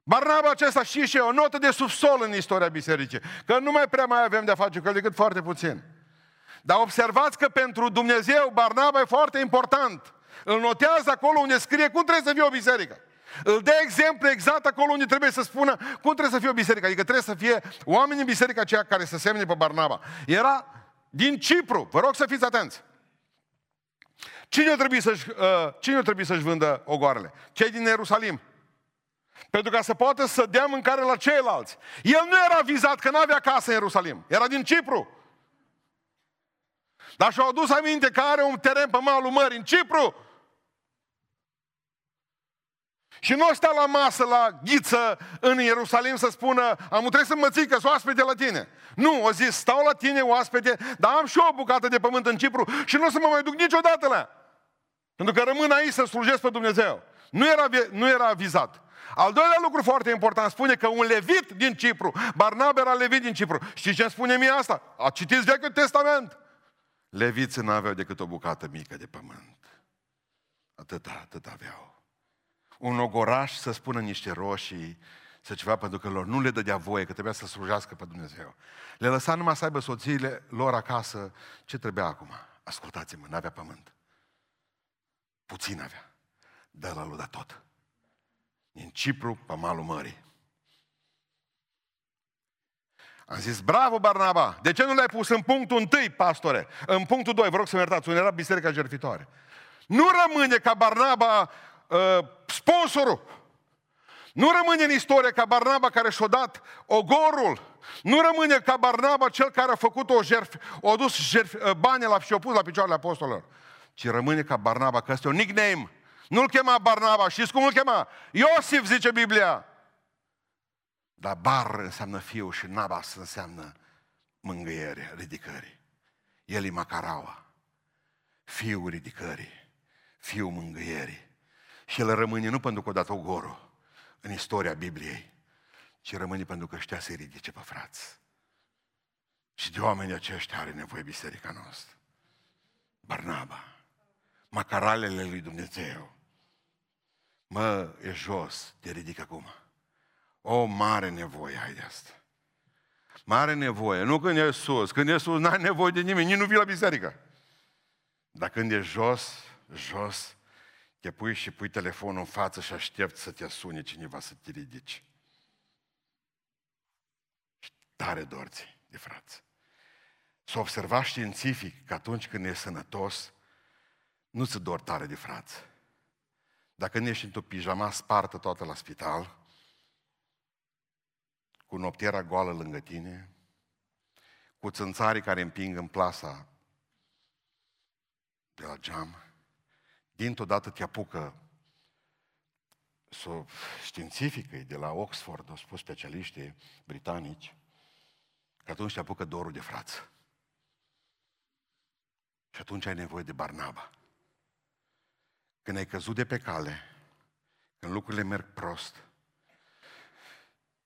Barnaba acesta și și o notă de subsol în istoria bisericii, că nu mai prea mai avem de-a face cu el decât foarte puțin. Dar observați că pentru Dumnezeu Barnaba e foarte important. Îl notează acolo unde scrie cum trebuie să fie o biserică. Îl dă exemplu exact acolo unde trebuie să spună cum trebuie să fie o biserică. Adică trebuie să fie oameni în biserica aceea care să semne pe Barnaba. Era din Cipru. Vă rog să fiți atenți. Cine trebuie să-și, uh, cine trebuie să-și vândă ogoarele? Cei din Ierusalim. Pentru ca să poată să dea mâncare la ceilalți. El nu era vizat că nu avea casă în Ierusalim. Era din Cipru. Dar și-au adus aminte că are un teren pe malul mării în Cipru. Și nu sta la masă, la ghiță în Ierusalim să spună am trebuie să mă ții că sunt oaspete la tine. Nu, o zis, stau la tine oaspete, dar am și o bucată de pământ în Cipru și nu o să mă mai duc niciodată la Pentru că rămân aici să slujesc pe Dumnezeu. Nu era, nu era vizat. Al doilea lucru foarte important spune că un levit din Cipru, Barnab era levit din Cipru. Știți ce îmi spune mie asta? A citit Vechiul Testament. Leviții nu aveau decât o bucată mică de pământ. Atât, atât aveau. Un ogoraș să spună niște roșii, să ceva, pentru că lor nu le dădea voie, că trebuia să slujească pe Dumnezeu. Le lăsa numai să aibă soțiile lor acasă. Ce trebuia acum? Ascultați-mă, n-avea pământ. Puțin avea. Dă la lui tot. Din Cipru, pe malul mării. Am zis, bravo Barnaba, de ce nu l-ai pus în punctul întâi, pastore? În punctul 2, vă rog să mă iertați, unde era biserica jertfitoare. Nu rămâne ca Barnaba uh, sponsorul. Nu rămâne în istorie ca Barnaba care și-a dat ogorul. Nu rămâne ca Barnaba cel care a făcut o jertf, a dus jertf, uh, bani la și a pus la picioarele apostolilor. Ci rămâne ca Barnaba, că este un nickname. Nu-l chema Barnaba, știți cum îl chema? Iosif, zice Biblia. Dar bar înseamnă fiu și nabas înseamnă mângâiere, ridicări. El e Macaraua, fiul ridicării, fiul mângâierii. Și el rămâne nu pentru că a dat ogorul în istoria Bibliei, ci rămâne pentru că știa să-i ridice pe frați. Și de oamenii aceștia are nevoie biserica noastră. Barnaba, macaralele lui Dumnezeu. Mă, e jos, te ridic acum. O mare nevoie ai de asta. Mare nevoie. Nu când e sus. Când e sus, n-ai nevoie de nimeni. Nici nu vii la biserică. Dar când e jos, jos, te pui și pui telefonul în față și aștepți să te sune cineva să te ridici. Și tare dorți de frați. S-a observat științific că atunci când e sănătos, nu ți dor tare de frați. Dacă nu ești într-o pijama spartă toată la spital, cu noptiera goală lângă tine, cu țânțarii care împing în plasa de la geam, dintr-o dată te apucă so, științifică de la Oxford, au spus specialiștii britanici, că atunci te apucă dorul de frață. Și atunci ai nevoie de Barnaba. Când ai căzut de pe cale, când lucrurile merg prost,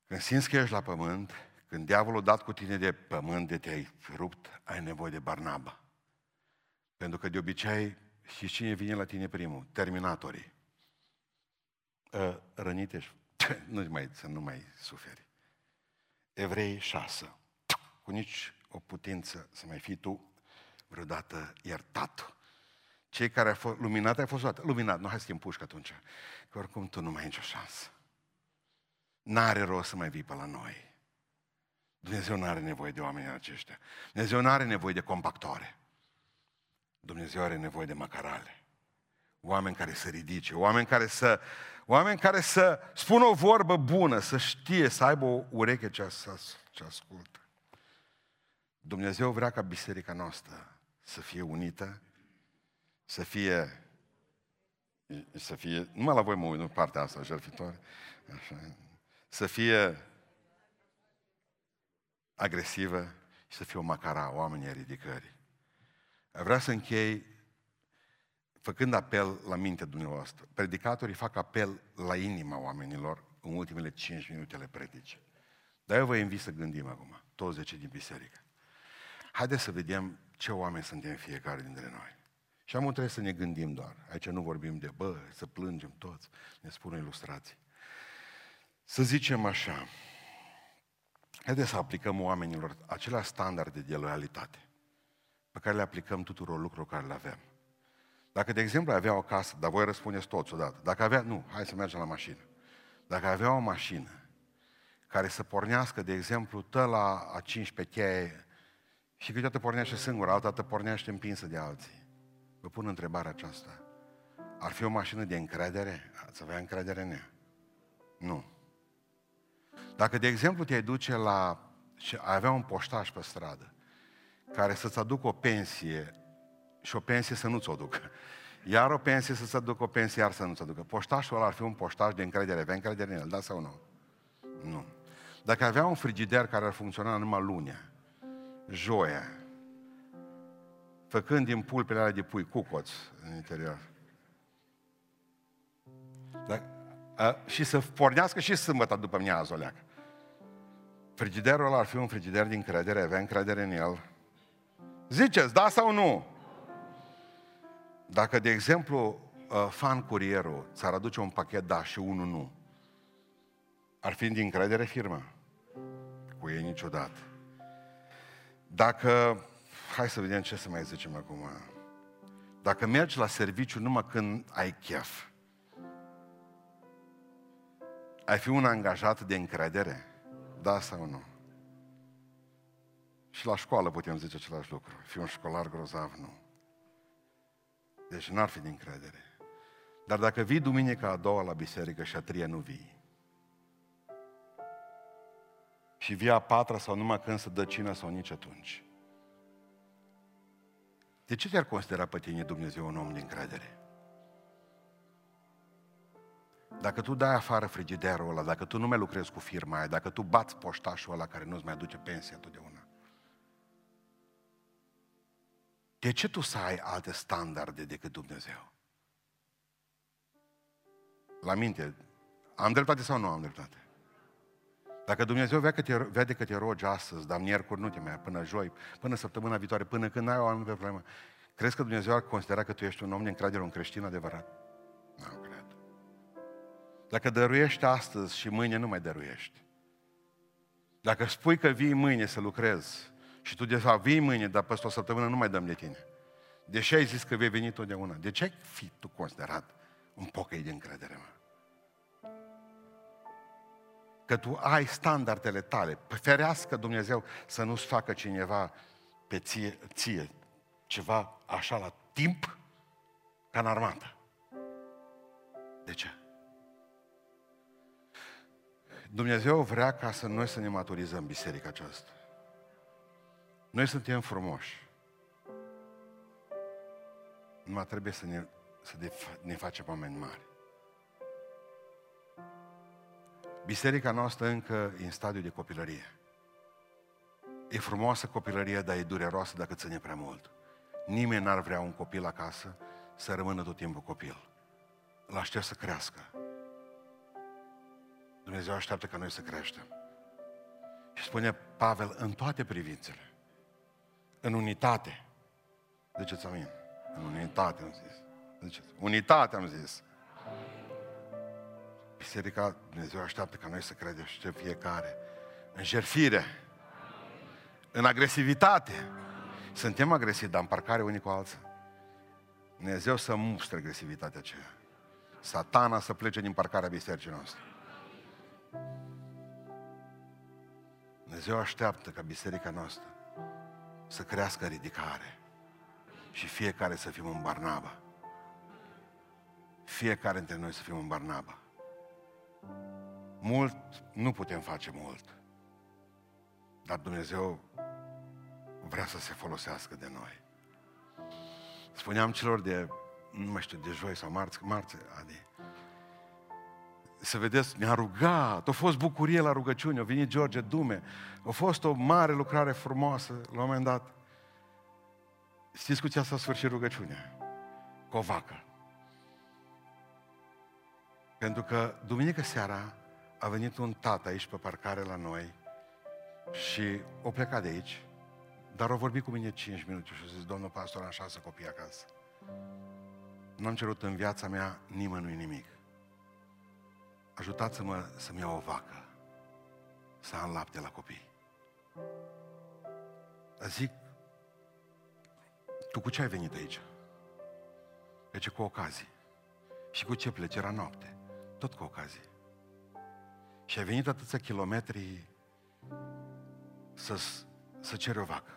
când simți că ești la pământ, când diavolul a dat cu tine de pământ, de te-ai rupt, ai nevoie de Barnaba. Pentru că de obicei, și cine vine la tine primul? Terminatorii. Ă, rănite [LAUGHS] nu mai, să nu mai suferi. Evrei 6. Cu nici o putință să mai fii tu vreodată iertat. Cei care au fost luminat, ai fost luminat. Nu, hai să pușcă atunci. Că oricum tu nu mai ai nicio șansă. N-are rost să mai vii pe la noi. Dumnezeu nu are nevoie de oameni aceștia. Dumnezeu nu are nevoie de compactoare. Dumnezeu are nevoie de macarale. Oameni care să ridice, oameni care să, oameni care să spună o vorbă bună, să știe, să aibă o ureche ce, ce ascultă. Dumnezeu vrea ca biserica noastră să fie unită, să fie, să fie, numai la voi mă uit, nu partea asta jertfitoare, așa, să fie agresivă și să fie o macara oamenii ridicării. Vreau să închei făcând apel la mintea dumneavoastră. Predicatorii fac apel la inima oamenilor în ultimele 5 minute ale predice. Dar eu vă invit să gândim acum, toți zece din biserică. Haideți să vedem ce oameni suntem fiecare dintre noi. Și amul trebuie să ne gândim doar. Aici nu vorbim de, bă, să plângem toți, ne spun ilustrații. Să zicem așa, haideți să aplicăm oamenilor acelea standarde de loialitate pe care le aplicăm tuturor lucrurilor care le avem. Dacă, de exemplu, avea o casă, dar voi răspundeți toți odată, dacă avea, nu, hai să mergem la mașină. Dacă avea o mașină care să pornească, de exemplu, tă la a 15 cheie și câteodată pornește singură, altă dată pornește împinsă de alții. Vă pun întrebarea aceasta. Ar fi o mașină de încredere? Ați avea încredere în ea? Nu. Dacă, de exemplu, te-ai duce la... și ai avea un poștaș pe stradă care să-ți aducă o pensie și o pensie să nu-ți o ducă. Iar o pensie să-ți aducă o pensie, iar să nu-ți aducă. Poștașul ăla ar fi un poștaș de încredere. Avea încredere în el, da sau nu? Nu. Dacă avea un frigider care ar funcționa numai lunea, joia, făcând din pulpele alea de pui cucoți în interior. Da? A, și să pornească și sâmbătă după miază o leacă. Frigiderul ăla ar fi un frigider din credere, avea încredere în el. Ziceți, da sau nu? Dacă, de exemplu, fan curierul ți-ar aduce un pachet da și unul nu, ar fi din credere firma? Cu ei niciodată. Dacă, hai să vedem ce să mai zicem acum. Dacă mergi la serviciu numai când ai chef, ai fi un angajat de încredere? Da sau nu? Și la școală putem zice același lucru. Fi un școlar grozav, nu. Deci n-ar fi de încredere. Dar dacă vii duminica a doua la biserică și a treia nu vii, și vii a patra sau numai când să dă cină sau nici atunci, de ce te-ar considera pe tine Dumnezeu un om de încredere? Dacă tu dai afară frigiderul ăla, dacă tu nu mai lucrezi cu firma aia, dacă tu bați poștașul ăla care nu-ți mai aduce pensia totdeauna, de ce tu să ai alte standarde decât Dumnezeu? La minte, am dreptate sau nu am dreptate? Dacă Dumnezeu vede că te, vede că te rogi astăzi, dar miercuri nu te mai până joi, până săptămâna viitoare, până când ai o anumită problemă, crezi că Dumnezeu ar considera că tu ești un om de încredere, un creștin adevărat? Nu cred. Dacă dăruiești astăzi și mâine nu mai dăruiești. Dacă spui că vii mâine să lucrezi și tu de fapt vii mâine, dar peste o săptămână nu mai dăm de tine. De ce ai zis că vei veni totdeauna? De ce ai fi tu considerat un pocăi de încredere, mă? Că tu ai standardele tale. Ferească Dumnezeu să nu-ți facă cineva pe ție, ție ceva așa la timp ca în armată. De ce? Dumnezeu vrea ca să noi să ne maturizăm biserica aceasta. Noi suntem frumoși. Numai trebuie să ne, să ne facem oameni mari. Biserica noastră încă e în stadiu de copilărie. E frumoasă copilărie, dar e dureroasă dacă ține prea mult. Nimeni n-ar vrea un copil acasă să rămână tot timpul copil. Îl aștept să crească. Dumnezeu așteaptă ca noi să creștem. Și spune Pavel, în toate privințele, în unitate. Ziceți amin. În unitate am zis. Ziceți, unitate am zis. Biserica, Dumnezeu așteaptă ca noi să credem și fiecare. În jerfire. În agresivitate. Suntem agresivi, dar în parcare unii cu alții. Dumnezeu să mustre agresivitatea aceea. Satana să plece din parcarea bisericii noastre. Dumnezeu așteaptă ca biserica noastră să crească în ridicare și fiecare să fim în Barnaba. Fiecare dintre noi să fim în Barnaba. Mult nu putem face mult, dar Dumnezeu vrea să se folosească de noi. Spuneam celor de, nu mai știu, de joi sau marți, marți, Adi, să vedeți, ne-a rugat, a fost bucurie la rugăciune, a venit George Dume, a fost o mare lucrare frumoasă, la un moment dat. Știți cu ce s-a sfârșit rugăciunea? Cu o vacă. Pentru că duminică seara a venit un tată aici pe parcare la noi și o plecat de aici, dar au vorbit cu mine 5 minute și a zis, domnul pastor, am șase copii acasă. Nu am cerut în viața mea nimănui nimic. Ajutați-mă să-mi iau o vacă, să am lapte la copii. Zic, tu cu ce ai venit aici? Deci cu ocazie. Și cu ce pleci? Era noapte. Tot cu ocazie. Și ai venit atâția kilometri să, să ceri o vacă.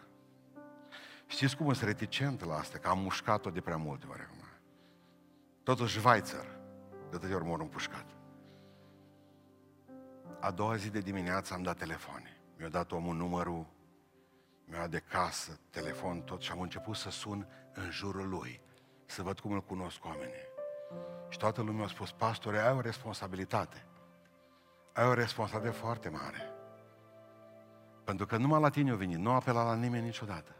Știți cum sunt reticent la asta? Că am mușcat-o de prea multe ori acum. Totuși Schweizer, de atâtea ori mor împușcat. A doua zi de dimineață am dat telefoane. Mi-a dat omul numărul, mi-a dat de casă, telefon, tot și am început să sun în jurul lui, să văd cum îl cunosc oamenii. Și toată lumea a spus, pastore, ai o responsabilitate. Ai o responsabilitate foarte mare. Pentru că numai la tine o venit, nu apela la nimeni niciodată.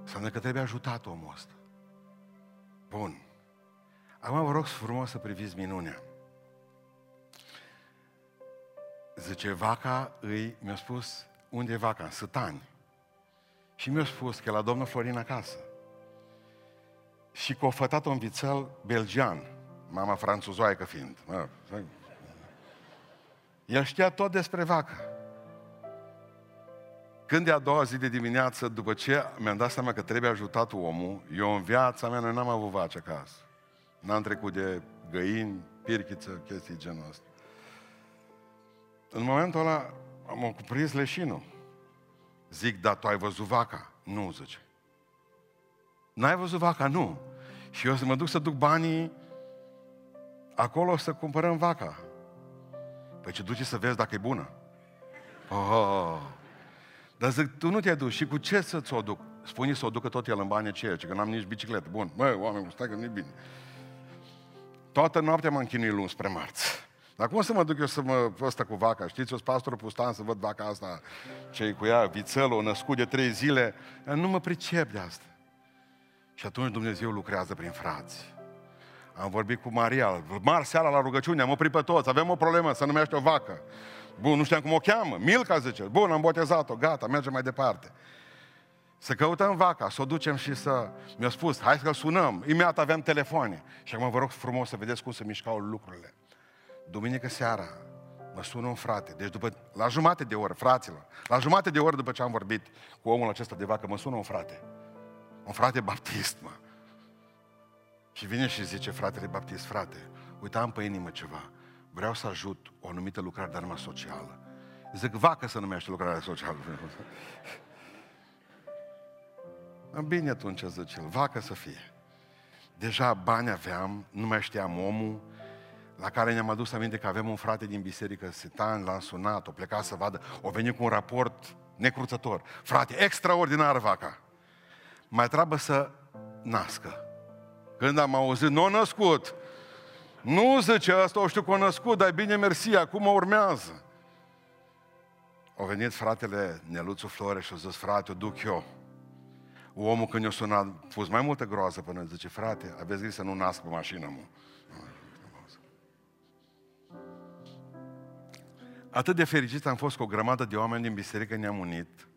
Înseamnă că trebuie ajutat omul ăsta. Bun. Acum vă rog frumos să priviți minunea. Zice, vaca îi, mi-a spus, unde e vaca? În Sătani. Și mi-a spus că la domnul Florin acasă. Și că a fătat un vițel belgian, mama franțuzoaică fiind. Mă, el știa tot despre vacă. Când e a doua zi de dimineață, după ce mi-am dat seama că trebuie ajutat omul, eu în viața mea, noi n-am avut vaci acasă. N-am trecut de găini, pirchiță, chestii genul ăsta. În momentul ăla am cuprins leșinul. Zic, dar tu ai văzut vaca? Nu, zice. N-ai văzut vaca? Nu. Și eu să mă duc să duc banii acolo să cumpărăm vaca. Păi ce duci să vezi dacă e bună? Oh. Dar zic, tu nu te duci și cu ce să-ți o duc? Spune să o ducă tot el în bani aceea, că n-am nici bicicletă. Bun, măi, oameni, stai că nu-i bine. Toată noaptea m-am chinuit luni spre marți. Dar cum să mă duc eu să mă ăsta cu vaca? Știți, eu sunt pastorul pustan să văd vaca asta, ce cu ea, vițelul, născut de trei zile. Nu mă pricep de asta. Și atunci Dumnezeu lucrează prin frați. Am vorbit cu Maria, mar seara la rugăciune, am oprit pe toți, avem o problemă, să numește o vacă. Bun, nu știam cum o cheamă, Milca zice, bun, am botezat-o, gata, mergem mai departe. Să căutăm vaca, să o ducem și să... Mi-a spus, hai să sunăm. Imediat aveam telefoane. Și acum vă rog frumos să vedeți cum se mișcau lucrurile. Duminică seara mă sună un frate. Deci după, la jumate de oră, fraților, la jumate de oră după ce am vorbit cu omul acesta de vacă, mă sună un frate. Un frate baptist, mă. Și vine și zice fratele baptist, frate, uite, am pe inimă ceva. Vreau să ajut o anumită lucrare de armă socială. Zic, vacă să numește lucrarea socială. [LAUGHS] Bine atunci, zice el, vacă să fie. Deja bani aveam, nu mai știam omul, la care ne-am adus aminte că avem un frate din biserică, Sitan, l-am sunat, o plecat să vadă, o venit cu un raport necruțător. Frate, extraordinar vaca. Mai trebuie să nască. Când am auzit, nu a născut. Nu zice asta, o știu că a născut, dar bine mersi, acum urmează. A venit fratele Neluțu Flore și a zis, frate, o duc eu. Omul când i-a sunat, a fost mai multă groază până zice, frate, aveți grijă să nu nasc pe mașină, mă. Atât de fericit am fost cu o grămadă de oameni din biserică ne-am unit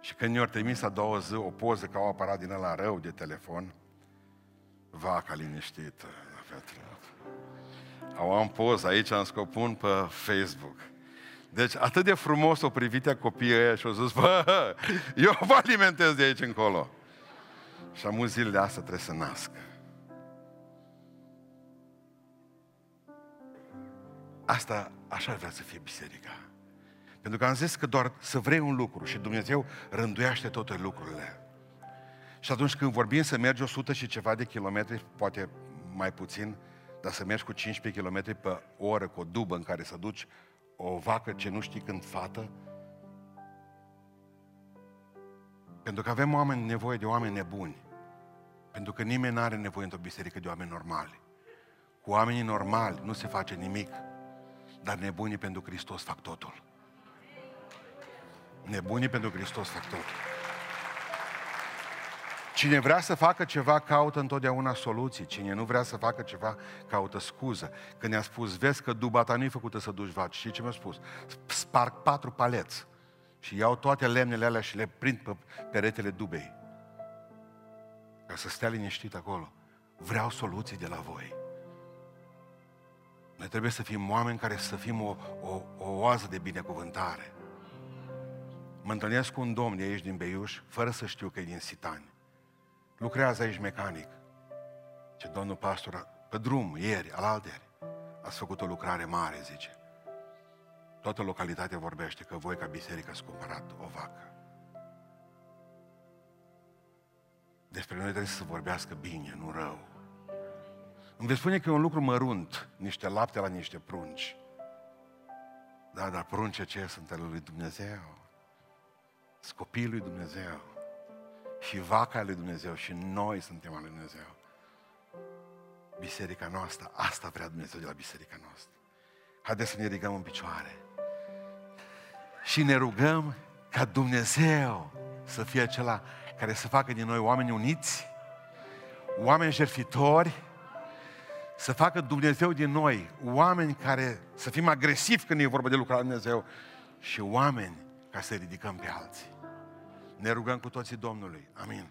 și când ne-au trimis a doua zi o poză ca o aparat din ăla rău de telefon, vaca liniștită, la Au am poză aici, am scopun pe Facebook. Deci atât de frumos o privite copiii ăia și au zis, bă, [LAUGHS] eu vă alimentez de aici încolo. Și am zilele astea trebuie să nască. Asta, așa vrea să fie biserica. Pentru că am zis că doar să vrei un lucru și Dumnezeu rânduiește toate lucrurile. Și atunci când vorbim să mergi 100 și ceva de kilometri, poate mai puțin, dar să mergi cu 15 km pe oră cu o dubă în care să duci o vacă ce nu știi când fată, pentru că avem oameni nevoie de oameni nebuni. Pentru că nimeni nu are nevoie într-o biserică de oameni normali. Cu oamenii normali nu se face nimic, dar nebunii pentru Hristos fac totul. Nebunii pentru Hristos fac totul. Cine vrea să facă ceva, caută întotdeauna soluții. Cine nu vrea să facă ceva, caută scuză. Când i-a spus, vezi că duba ta nu e făcută să duci vaci, și ce mi-a spus? Sparg patru paleți și iau toate lemnele alea și le prind pe peretele dubei. Ca să stea liniștit acolo. Vreau soluții de la voi. Noi trebuie să fim oameni care să fim o, o, o oază de binecuvântare. Mă întâlnesc cu un domn de aici din Beiuș, fără să știu că e din Sitani. Lucrează aici mecanic. Ce domnul pastor, pe drum, ieri, alteri, ați făcut o lucrare mare, zice. Toată localitatea vorbește că voi ca biserică ați cumpărat o vacă. Despre noi trebuie să vorbească bine, nu rău. Îmi veți spune că e un lucru mărunt, niște lapte la niște prunci. Da, dar prunce ce sunt ale lui Dumnezeu? Sunt copiii lui Dumnezeu. Și vaca lui Dumnezeu și noi suntem ale lui Dumnezeu. Biserica noastră, asta vrea Dumnezeu de la biserica noastră. Haideți să ne ridicăm în picioare. Și ne rugăm ca Dumnezeu să fie acela care să facă din noi oameni uniți, oameni jertfitori, să facă Dumnezeu din noi oameni care să fim agresivi când e vorba de lucrarea Dumnezeu și oameni ca să ridicăm pe alții. Ne rugăm cu toții Domnului. Amin.